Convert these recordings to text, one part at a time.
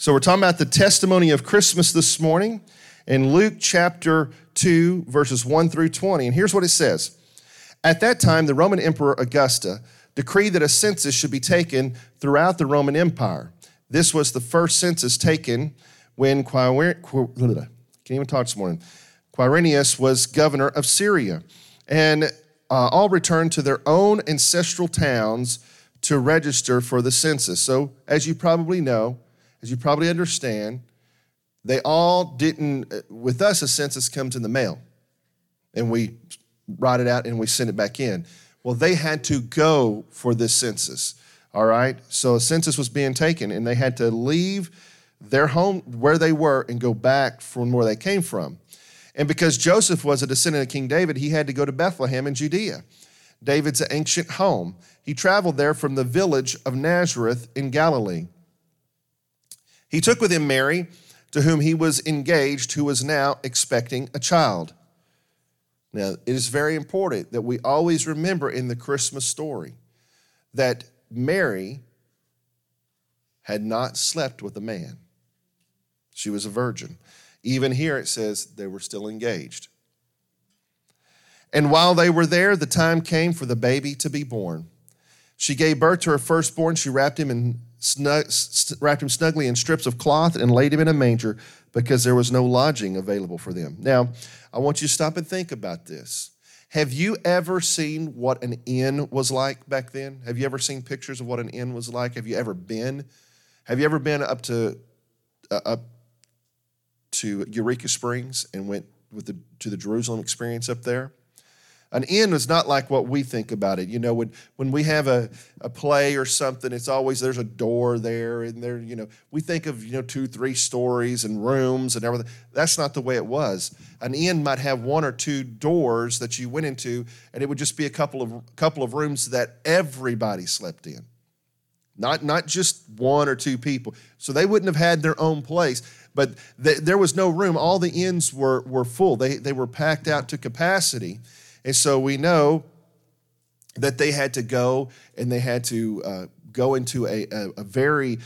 So, we're talking about the testimony of Christmas this morning in Luke chapter 2, verses 1 through 20. And here's what it says At that time, the Roman Emperor Augusta decreed that a census should be taken throughout the Roman Empire. This was the first census taken when Quirinius, can't even talk this morning. Quirinius was governor of Syria. And uh, all returned to their own ancestral towns to register for the census. So, as you probably know, as you probably understand, they all didn't, uh, with us, a census comes in the mail and we write it out and we send it back in. Well, they had to go for this census, all right? So, a census was being taken and they had to leave their home where they were and go back from where they came from. And because Joseph was a descendant of King David, he had to go to Bethlehem in Judea, David's ancient home. He traveled there from the village of Nazareth in Galilee. He took with him Mary, to whom he was engaged, who was now expecting a child. Now, it is very important that we always remember in the Christmas story that Mary had not slept with a man, she was a virgin. Even here it says they were still engaged. And while they were there, the time came for the baby to be born. She gave birth to her firstborn. She wrapped him, in snug, wrapped him snugly in strips of cloth and laid him in a manger because there was no lodging available for them. Now, I want you to stop and think about this. Have you ever seen what an inn was like back then? Have you ever seen pictures of what an inn was like? Have you ever been? Have you ever been up to uh, up to Eureka Springs and went with the, to the Jerusalem experience up there. An inn is not like what we think about it. You know, when, when we have a, a play or something, it's always there's a door there, and there, you know, we think of, you know, two, three stories and rooms and everything. That's not the way it was. An inn might have one or two doors that you went into, and it would just be a couple of couple of rooms that everybody slept in. Not, not just one or two people. So they wouldn't have had their own place but th- there was no room. All the inns were, were full, they, they were packed out to capacity. And so we know that they had to go and they had to uh, go into a, a, a very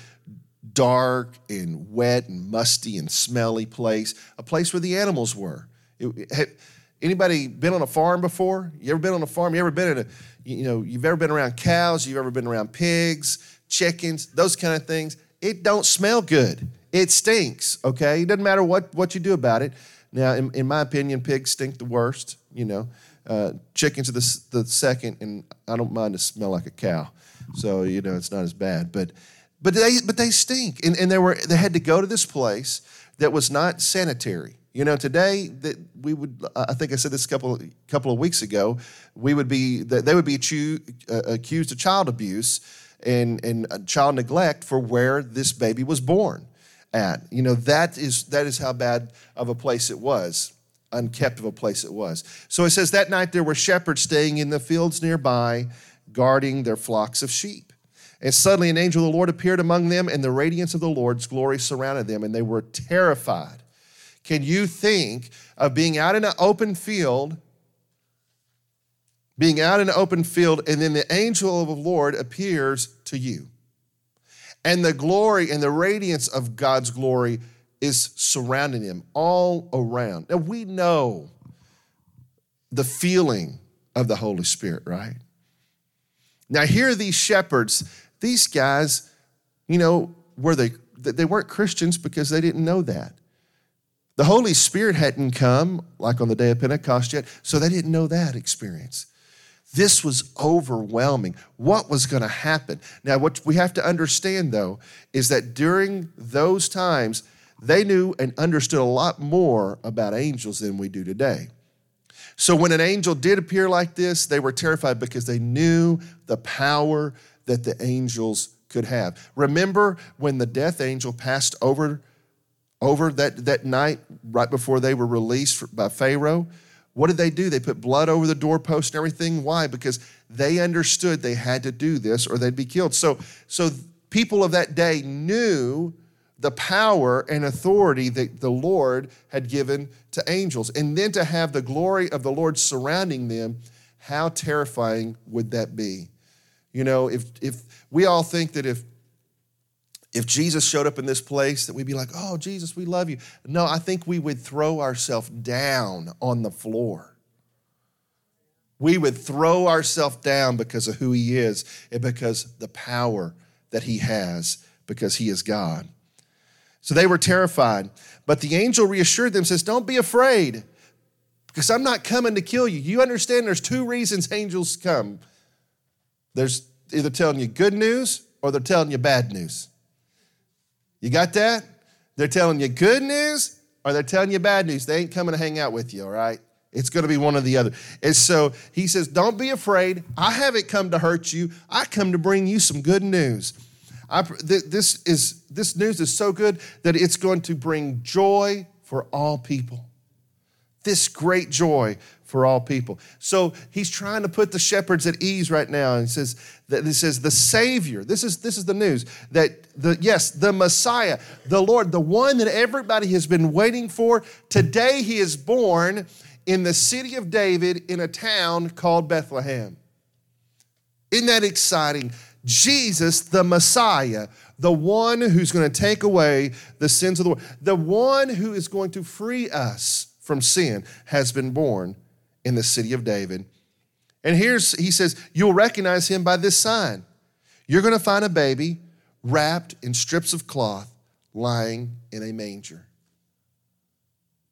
dark and wet and musty and smelly place, a place where the animals were. It, it, anybody been on a farm before? You ever been on a farm? You ever been in a, you know, you've ever been around cows? You've ever been around pigs, chickens, those kind of things? It don't smell good. It stinks, okay? It doesn't matter what, what you do about it. Now, in, in my opinion, pigs stink the worst, you know. Uh, chickens the, the second, and I don't mind to smell like a cow. So, you know, it's not as bad. But but they but they stink. And, and they were they had to go to this place that was not sanitary. You know, today that we would, I think I said this a couple couple of weeks ago, we would be that they would be uh, accused of child abuse and and child neglect for where this baby was born at. You know, that is, that is how bad of a place it was, unkept of a place it was. So it says, That night there were shepherds staying in the fields nearby, guarding their flocks of sheep. And suddenly an angel of the Lord appeared among them, and the radiance of the Lord's glory surrounded them, and they were terrified. Can you think of being out in an open field, being out in an open field, and then the angel of the Lord appears to you? And the glory and the radiance of God's glory is surrounding him all around. Now we know the feeling of the Holy Spirit, right? Now here are these shepherds, these guys, you know, were they they weren't Christians because they didn't know that. The Holy Spirit hadn't come like on the day of Pentecost yet, so they didn't know that experience. This was overwhelming. What was going to happen? Now, what we have to understand, though, is that during those times, they knew and understood a lot more about angels than we do today. So, when an angel did appear like this, they were terrified because they knew the power that the angels could have. Remember when the death angel passed over, over that, that night right before they were released by Pharaoh? What did they do? They put blood over the doorpost and everything. Why? Because they understood they had to do this or they'd be killed. So, so people of that day knew the power and authority that the Lord had given to angels. And then to have the glory of the Lord surrounding them, how terrifying would that be? You know, if if we all think that if if Jesus showed up in this place, that we'd be like, oh, Jesus, we love you. No, I think we would throw ourselves down on the floor. We would throw ourselves down because of who he is and because the power that he has, because he is God. So they were terrified. But the angel reassured them, says, Don't be afraid, because I'm not coming to kill you. You understand there's two reasons angels come. There's either telling you good news or they're telling you bad news. You got that? They're telling you good news or they're telling you bad news. They ain't coming to hang out with you, all right? It's going to be one or the other. And so he says, Don't be afraid. I haven't come to hurt you. I come to bring you some good news. I, this, is, this news is so good that it's going to bring joy for all people. This great joy for all people. So he's trying to put the shepherds at ease right now. And he says that he says the Savior. This is this is the news that the yes, the Messiah, the Lord, the one that everybody has been waiting for. Today he is born in the city of David in a town called Bethlehem. Isn't that exciting? Jesus, the Messiah, the one who's going to take away the sins of the world, the one who is going to free us from sin, has been born in the city of David. And here's, he says, you'll recognize him by this sign. You're going to find a baby wrapped in strips of cloth lying in a manger.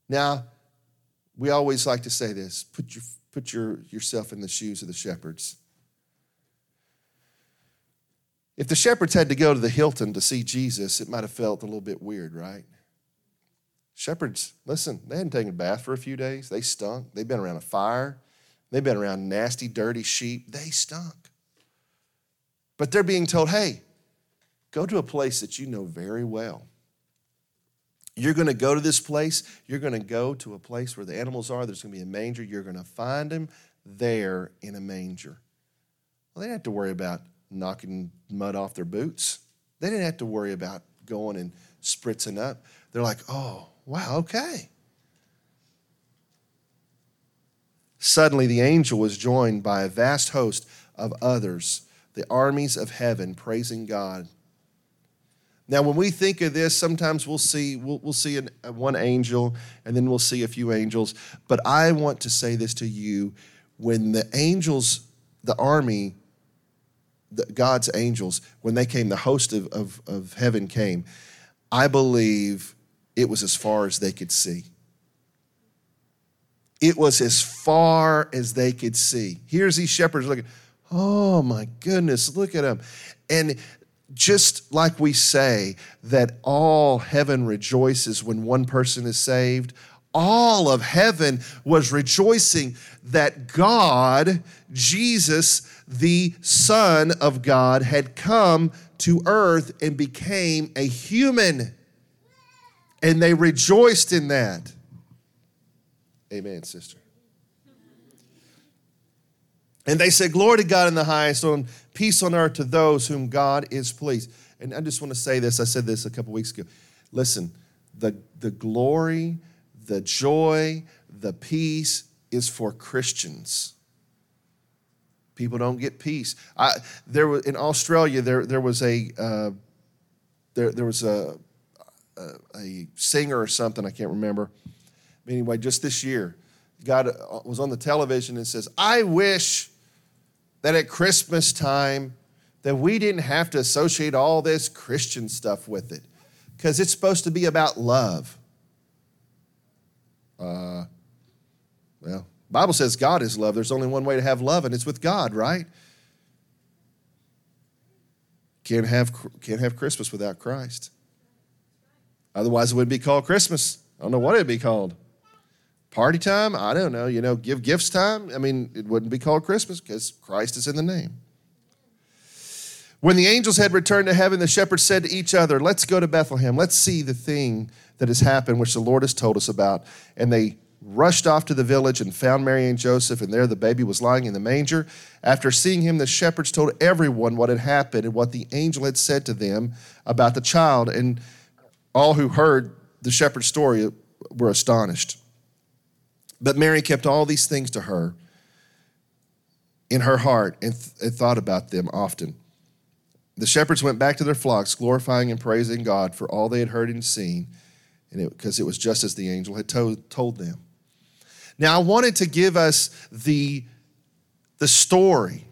Now, we always like to say this put, your, put your, yourself in the shoes of the shepherds. If the shepherds had to go to the Hilton to see Jesus, it might have felt a little bit weird, right? Shepherds, listen, they hadn't taken a bath for a few days. They stunk. They've been around a fire. They've been around nasty, dirty sheep. They stunk. But they're being told, hey, go to a place that you know very well. You're going to go to this place. You're going to go to a place where the animals are. There's going to be a manger. You're going to find them there in a manger. Well, they didn't have to worry about knocking mud off their boots. They didn't have to worry about going and spritzing up. They're like, oh, Wow, okay. Suddenly, the angel was joined by a vast host of others, the armies of heaven, praising God. Now, when we think of this, sometimes we'll see we'll, we'll see an, one angel, and then we'll see a few angels. But I want to say this to you: when the angels, the army, the, God's angels, when they came, the host of, of, of heaven came. I believe it was as far as they could see. It was as far as they could see. Here's these shepherds looking, oh my goodness, look at them. And just like we say that all heaven rejoices when one person is saved, all of heaven was rejoicing that God, Jesus, the Son of God, had come to earth and became a human and they rejoiced in that. Amen, sister. And they said, Glory to God in the highest, on peace on earth to those whom God is pleased. And I just want to say this. I said this a couple weeks ago. Listen, the, the glory, the joy, the peace is for Christians. People don't get peace. I, there was in Australia. There there was a uh, there there was a a, a singer or something, I can't remember. Anyway, just this year, God uh, was on the television and says, I wish that at Christmas time that we didn't have to associate all this Christian stuff with it because it's supposed to be about love. Uh, well, Bible says God is love. There's only one way to have love, and it's with God, right? Can't have, can't have Christmas without Christ. Otherwise, it wouldn't be called Christmas. I don't know what it'd be called. Party time? I don't know. You know, give gifts time? I mean, it wouldn't be called Christmas because Christ is in the name. When the angels had returned to heaven, the shepherds said to each other, Let's go to Bethlehem. Let's see the thing that has happened, which the Lord has told us about. And they rushed off to the village and found Mary and Joseph, and there the baby was lying in the manger. After seeing him, the shepherds told everyone what had happened and what the angel had said to them about the child. And all who heard the shepherd's story were astonished. But Mary kept all these things to her in her heart and, th- and thought about them often. The shepherds went back to their flocks, glorifying and praising God for all they had heard and seen, and because it, it was just as the angel had told, told them. Now, I wanted to give us the, the story,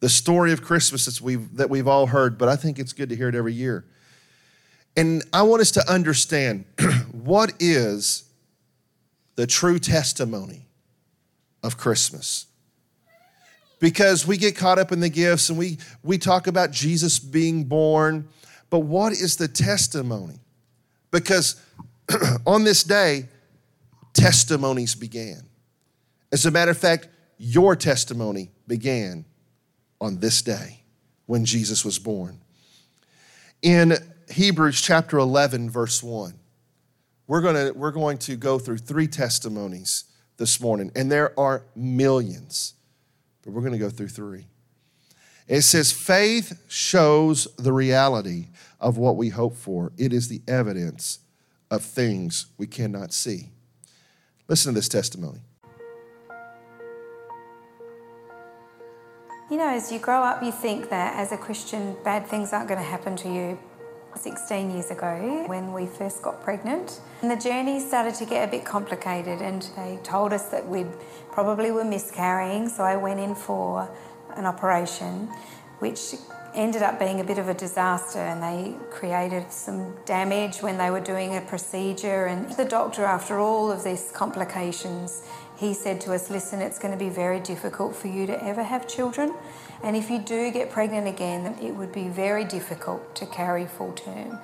the story of Christmas that we've, that we've all heard, but I think it's good to hear it every year. And I want us to understand what is the true testimony of Christmas. Because we get caught up in the gifts and we, we talk about Jesus being born, but what is the testimony? Because on this day, testimonies began. As a matter of fact, your testimony began on this day when Jesus was born. In Hebrews chapter 11, verse 1, we're, gonna, we're going to go through three testimonies this morning, and there are millions, but we're going to go through three. It says, Faith shows the reality of what we hope for, it is the evidence of things we cannot see. Listen to this testimony. You know, as you grow up, you think that as a Christian, bad things aren't going to happen to you. 16 years ago, when we first got pregnant, and the journey started to get a bit complicated, and they told us that we probably were miscarrying, so I went in for an operation, which ended up being a bit of a disaster and they created some damage when they were doing a procedure. And the doctor, after all of these complications, he said to us, Listen, it's going to be very difficult for you to ever have children. And if you do get pregnant again, it would be very difficult to carry full term.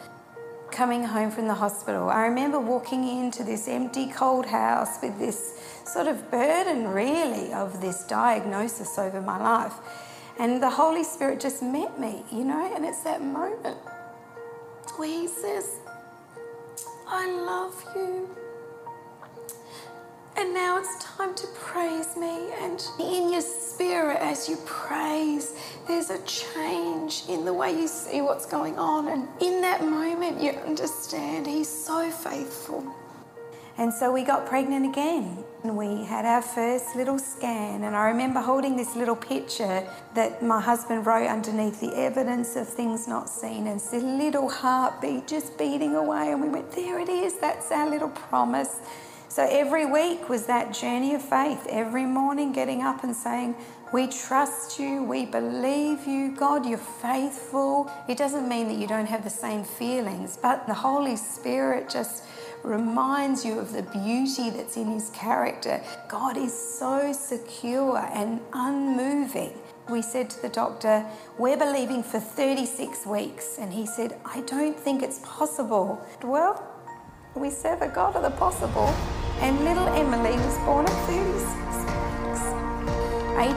Coming home from the hospital, I remember walking into this empty, cold house with this sort of burden, really, of this diagnosis over my life. And the Holy Spirit just met me, you know, and it's that moment where He says, I love you. And now it's time to praise me. And in your spirit, as you praise, there's a change in the way you see what's going on. And in that moment, you understand He's so faithful. And so we got pregnant again. And we had our first little scan. And I remember holding this little picture that my husband wrote underneath the evidence of things not seen. And a little heartbeat just beating away. And we went, there it is. That's our little promise. So every week was that journey of faith. Every morning getting up and saying, we trust you, we believe you, God, you're faithful. It doesn't mean that you don't have the same feelings, but the Holy Spirit just reminds you of the beauty that's in his character. God is so secure and unmoving. We said to the doctor, We're believing for 36 weeks. And he said, I don't think it's possible. Well, we serve a God of the possible. And little Emily was born at 36 weeks.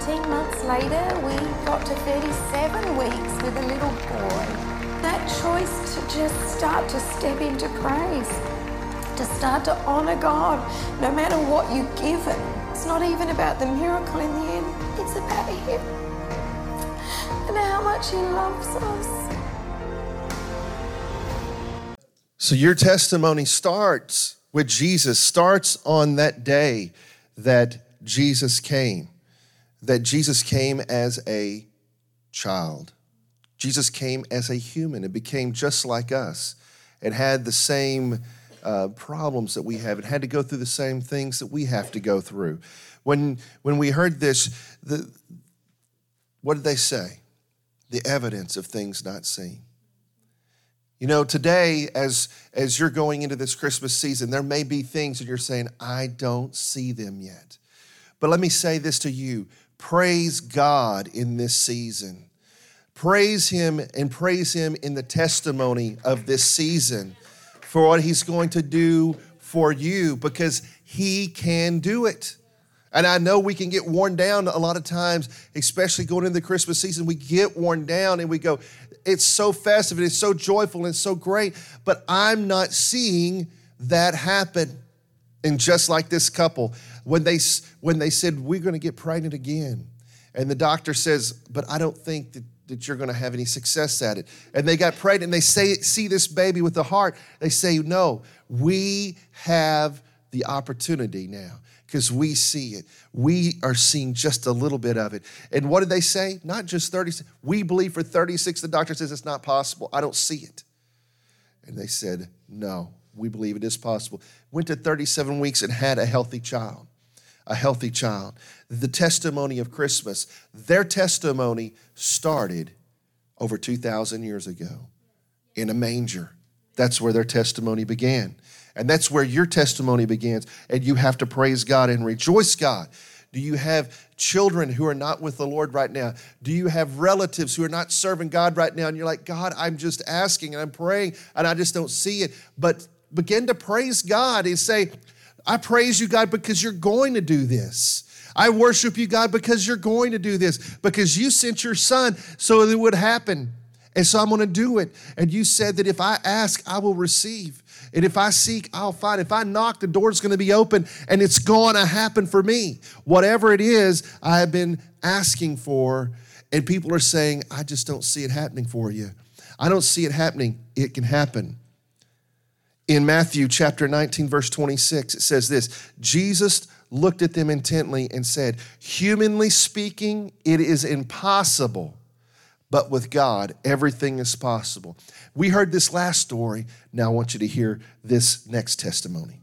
18 months later, we got to 37 weeks with a little boy. That choice to just start to step into praise to start to honor God no matter what you give given. It's not even about the miracle in the end, it's about Him and how much He loves us. So, your testimony starts with Jesus, starts on that day that Jesus came, that Jesus came as a child. Jesus came as a human and became just like us and had the same uh, problems that we have and had to go through the same things that we have to go through. When, when we heard this, the, what did they say? The evidence of things not seen. You know, today, as, as you're going into this Christmas season, there may be things that you're saying, I don't see them yet. But let me say this to you praise God in this season. Praise Him and praise Him in the testimony of this season for what He's going to do for you because He can do it. And I know we can get worn down a lot of times, especially going into the Christmas season. We get worn down and we go, it's so festive and it's so joyful and so great, but I'm not seeing that happen. And just like this couple, when they, when they said, We're going to get pregnant again, and the doctor says, But I don't think that that you're going to have any success at it. And they got pregnant and they say, see this baby with the heart. They say, no, we have the opportunity now because we see it. We are seeing just a little bit of it. And what did they say? Not just 30. We believe for 36, the doctor says it's not possible. I don't see it. And they said, No, we believe it is possible. Went to 37 weeks and had a healthy child. A healthy child. The testimony of Christmas, their testimony started over 2,000 years ago in a manger. That's where their testimony began. And that's where your testimony begins. And you have to praise God and rejoice God. Do you have children who are not with the Lord right now? Do you have relatives who are not serving God right now? And you're like, God, I'm just asking and I'm praying and I just don't see it. But begin to praise God and say, I praise you, God, because you're going to do this. I worship you, God, because you're going to do this, because you sent your son so it would happen. And so I'm going to do it. And you said that if I ask, I will receive. And if I seek, I'll find. If I knock, the door's going to be open and it's going to happen for me. Whatever it is I have been asking for, and people are saying, I just don't see it happening for you. I don't see it happening. It can happen. In Matthew chapter 19, verse 26, it says this Jesus looked at them intently and said, Humanly speaking, it is impossible but with God, everything is possible. We heard this last story. Now I want you to hear this next testimony.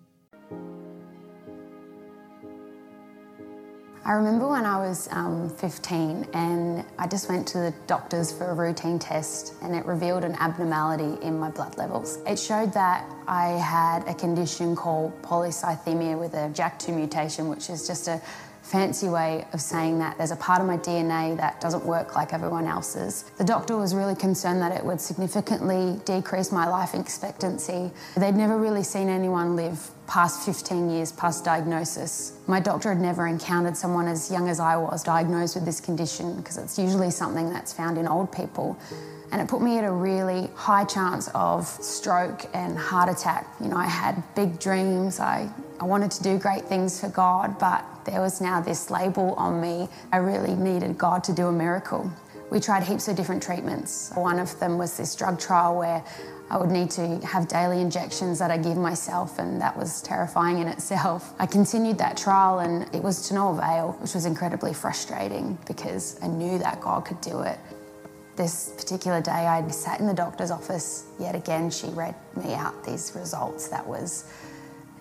I remember when I was um, 15 and I just went to the doctors for a routine test and it revealed an abnormality in my blood levels. It showed that I had a condition called polycythemia with a JAK2 mutation, which is just a fancy way of saying that there's a part of my DNA that doesn't work like everyone else's. The doctor was really concerned that it would significantly decrease my life expectancy. They'd never really seen anyone live past 15 years past diagnosis. My doctor had never encountered someone as young as I was diagnosed with this condition because it's usually something that's found in old people. And it put me at a really high chance of stroke and heart attack. You know, I had big dreams. I, I wanted to do great things for God, but there was now this label on me. I really needed God to do a miracle. We tried heaps of different treatments. One of them was this drug trial where I would need to have daily injections that I give myself, and that was terrifying in itself. I continued that trial, and it was to no avail, which was incredibly frustrating because I knew that God could do it. This particular day, I sat in the doctor's office. Yet again, she read me out these results. That was,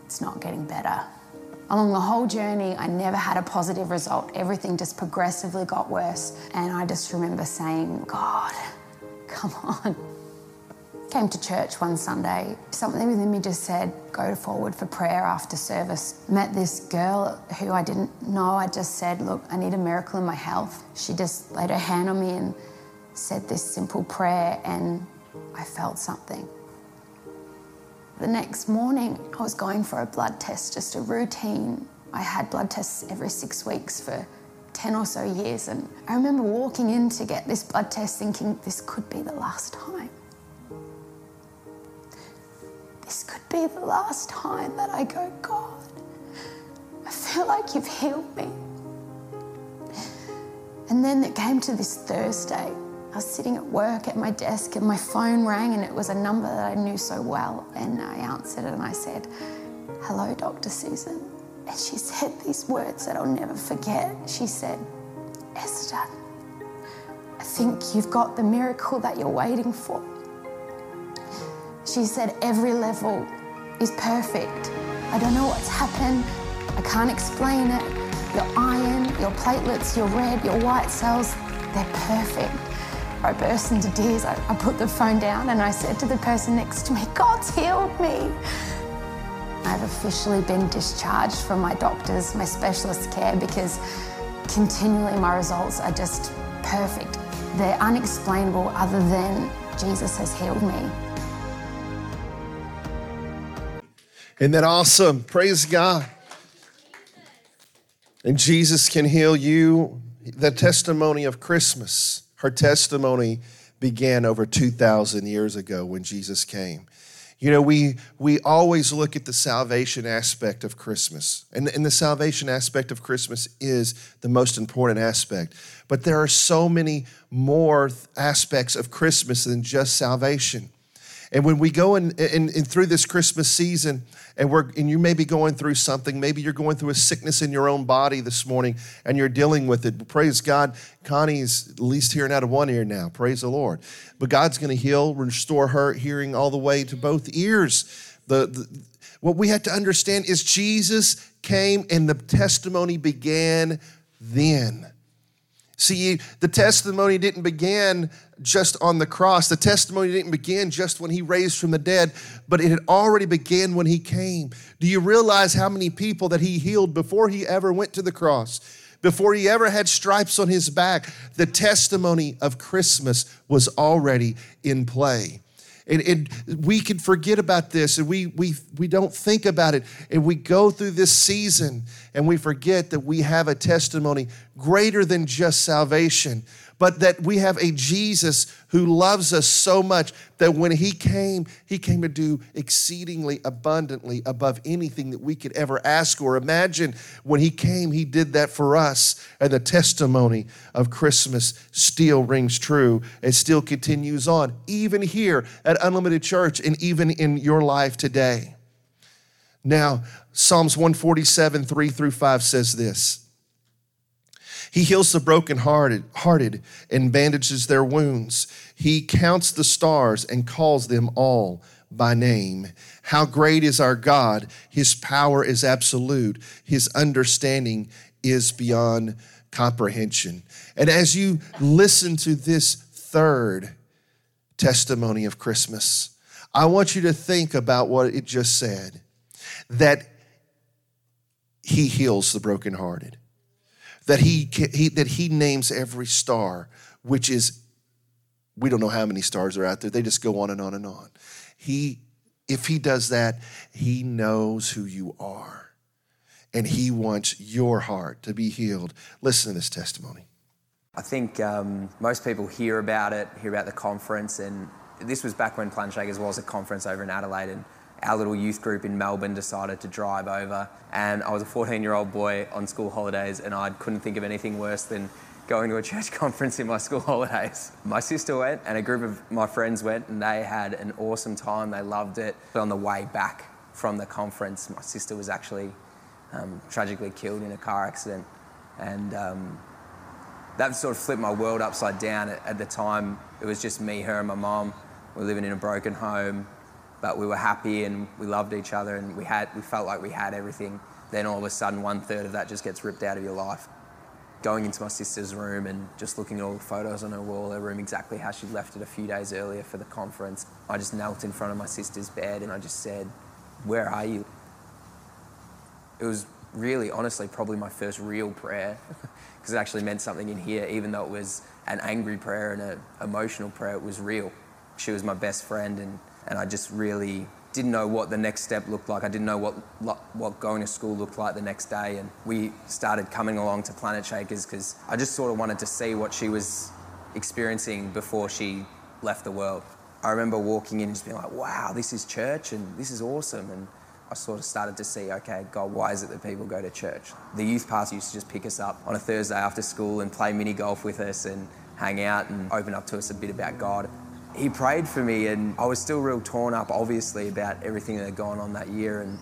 it's not getting better. Along the whole journey, I never had a positive result. Everything just progressively got worse. And I just remember saying, God, come on. Came to church one Sunday. Something within me just said, go forward for prayer after service. Met this girl who I didn't know. I just said, look, I need a miracle in my health. She just laid her hand on me and said this simple prayer, and I felt something. The next morning, I was going for a blood test, just a routine. I had blood tests every six weeks for 10 or so years, and I remember walking in to get this blood test thinking, this could be the last time. This could be the last time that I go, God, I feel like you've healed me. And then it came to this Thursday, I was sitting at work at my desk and my phone rang and it was a number that I knew so well. And I answered it and I said, Hello, Dr. Susan. And she said these words that I'll never forget. She said, Esther, I think you've got the miracle that you're waiting for. She said, Every level is perfect. I don't know what's happened. I can't explain it. Your iron, your platelets, your red, your white cells, they're perfect. I burst into tears. I, I put the phone down and I said to the person next to me, God's healed me. I've officially been discharged from my doctors, my specialist care, because continually my results are just perfect. They're unexplainable other than Jesus has healed me. Isn't that awesome? Praise God. And Jesus can heal you. The testimony of Christmas her testimony began over 2,000 years ago when Jesus came. You know, we, we always look at the salvation aspect of Christmas, and, and the salvation aspect of Christmas is the most important aspect. But there are so many more aspects of Christmas than just salvation. And when we go in, in, in, through this Christmas season, and we're and you may be going through something, maybe you're going through a sickness in your own body this morning, and you're dealing with it. Praise God, Connie's at least hearing out of one ear now. Praise the Lord. But God's going to heal, restore her hearing all the way to both ears. The, the what we have to understand is Jesus came, and the testimony began then. See, the testimony didn't begin just on the cross. The testimony didn't begin just when he raised from the dead, but it had already began when he came. Do you realize how many people that he healed before he ever went to the cross? Before he ever had stripes on his back, the testimony of Christmas was already in play. And, and, we can forget about this and we, we, we don't think about it. And we go through this season and we forget that we have a testimony greater than just salvation but that we have a Jesus who loves us so much that when he came, he came to do exceedingly abundantly above anything that we could ever ask or imagine. When he came, he did that for us. And the testimony of Christmas still rings true and still continues on, even here at Unlimited Church and even in your life today. Now, Psalms 147, 3 through 5 says this. He heals the brokenhearted hearted and bandages their wounds. He counts the stars and calls them all by name. How great is our God! His power is absolute, His understanding is beyond comprehension. And as you listen to this third testimony of Christmas, I want you to think about what it just said that He heals the brokenhearted that he, he, that he names every star, which is, we don't know how many stars are out there. They just go on and on and on. He, if he does that, he knows who you are. And he wants your heart to be healed. Listen to this testimony. I think um, most people hear about it, hear about the conference, and this was back when Planetshakers was a conference over in Adelaide. And our little youth group in Melbourne decided to drive over. And I was a 14 year old boy on school holidays, and I couldn't think of anything worse than going to a church conference in my school holidays. My sister went, and a group of my friends went, and they had an awesome time. They loved it. But on the way back from the conference, my sister was actually um, tragically killed in a car accident. And um, that sort of flipped my world upside down. At, the time, it was just me, her, and my mom. We are living in a broken home but we were happy and we loved each other and we had we felt like we had everything. Then all of a sudden, one third of that just gets ripped out of your life. Going into my sister's room and just looking at all the photos on her wall, her room exactly how she left it a few days earlier for the conference. I just knelt in front of my sister's bed and I just said, "Where are you?" It was really, honestly, probably my first real prayer because it actually meant something in here, even though it was an angry prayer and an emotional prayer. It was real. She was my best friend and and I just really didn't know what the next step looked like. I didn't know what what going to school looked like the next day, and we started coming along to Planet Shakers because I just sort of wanted to see what she was experiencing before she left the world. I remember walking in and just being like, "Wow, this is church, and this is awesome." And I sort of started to see, okay, God, why is it that people go to church? The youth pastor used to just pick us up on a Thursday after school and play mini golf with us and hang out and open up to us a bit about God he prayed for me, and I was still real torn up, obviously, about everything that had gone on that year. And,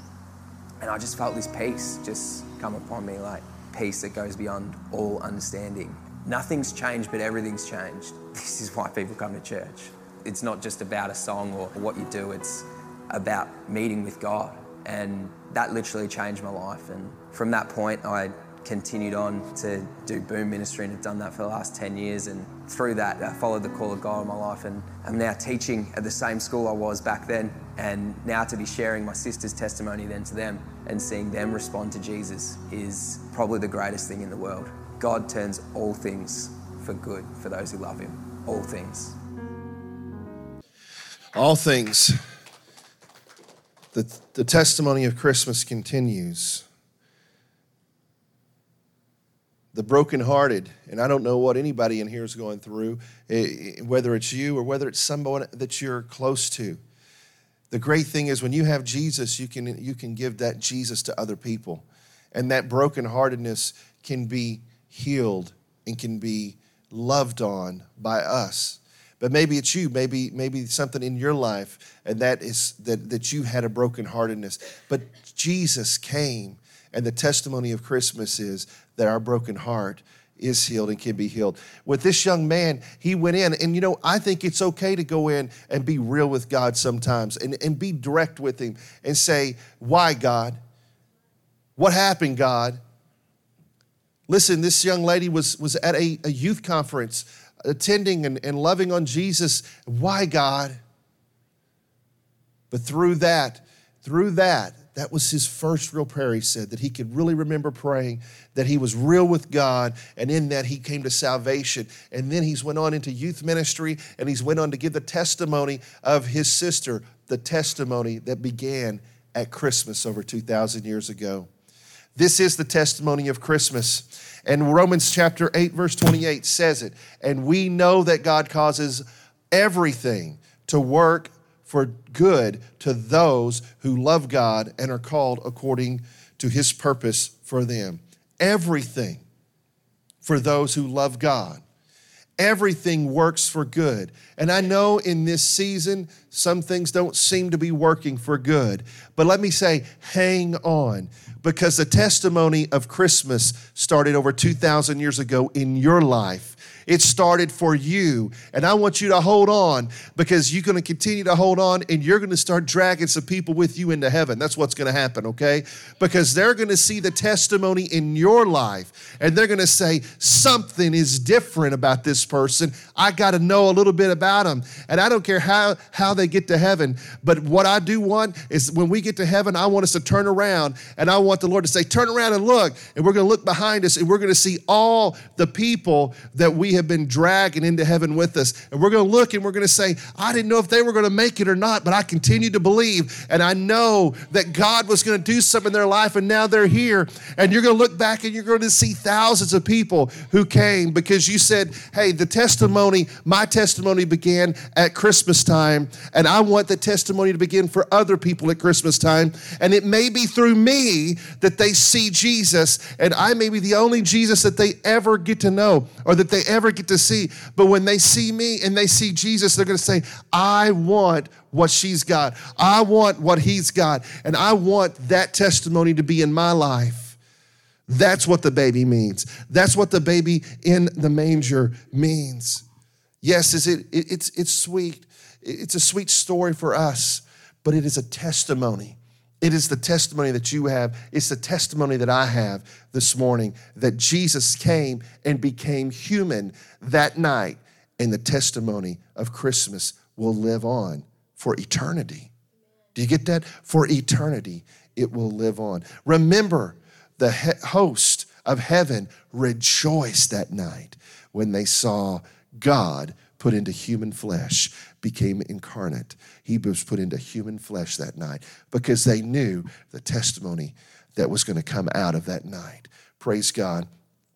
and I just felt this peace just come upon me, like peace that goes beyond all understanding. Nothing's changed, but everything's changed. This is why people come to church. It's not just about a song or what you do, it's about meeting with God. And that literally changed my life. And from that point, I continued on to do boom ministry and have done that for the last 10 years. And through that, I followed the call of God in my life. And I'm now teaching at the same school I was back then. And now to be sharing my sister's testimony then to them and seeing them respond to Jesus is probably the greatest thing in the world. God turns all things for good for those who love Him. All things. All things. The, the testimony of Christmas continues the brokenhearted. And I don't know what anybody in here is going through, eh, whether it's you or whether it's someone that you're close to. The great thing is when you have Jesus, you can, you can give that Jesus to other people. And that brokenheartedness can be healed and can be loved on by us. But maybe it's you, maybe maybe something in your life, and that is that, that you had a brokenheartedness. But Jesus came, and the testimony of Christmas is that our broken heart is healed and can be healed. With this young man, he went in, and you know, I think it's okay to go in and be real with God sometimes and, and be direct with Him and say, Why, God? What happened, God? Listen, this young lady was, was at a, a youth conference attending and, and loving on Jesus. Why, God? But through that, through that, that was his first real prayer, he said, that he could really remember praying, that he was real with God, and in that he came to salvation. And then he's went on into youth ministry, and he's went on to give the testimony of his sister, the testimony that began at Christmas over 2,000 years ago. This is the testimony of Christmas. And Romans chapter 8, verse 28 says it. And we know that God causes everything to work for good to those who love God and are called according to his purpose for them. Everything for those who love God. Everything works for good. And I know in this season, some things don't seem to be working for good. But let me say, hang on because the testimony of Christmas started over 2,000 years ago in your life. It started for you. And I want you to hold on because you're going to continue to hold on and you're going to start dragging some people with you into heaven. That's what's going to happen, okay? Because they're going to see the testimony in your life and they're going to say, something is different about this person. I got to know a little bit about them. And I don't care how, how they get to heaven, but what I do want is when we get to heaven, I want us to turn around and I want the Lord to say, turn around and look. And we're going to look behind us and we're going to see all the people that we have been dragging into heaven with us. And we're going to look and we're going to say, I didn't know if they were going to make it or not, but I continue to believe. And I know that God was going to do something in their life, and now they're here. And you're going to look back and you're going to see thousands of people who came because you said, Hey, the testimony, my testimony began at Christmas time, and I want the testimony to begin for other people at Christmas time. And it may be through me that they see Jesus, and I may be the only Jesus that they ever get to know or that they ever get to see. But when they see me and they see Jesus, they're going to say, I want what she's got. I want what he's got. And I want that testimony to be in my life. That's what the baby means. That's what the baby in the manger means. Yes, is it it's, it's sweet. It's a sweet story for us, but it is a testimony it is the testimony that you have. It's the testimony that I have this morning that Jesus came and became human that night. And the testimony of Christmas will live on for eternity. Do you get that? For eternity, it will live on. Remember, the host of heaven rejoiced that night when they saw God put into human flesh, became incarnate. He was put into human flesh that night because they knew the testimony that was going to come out of that night. Praise God.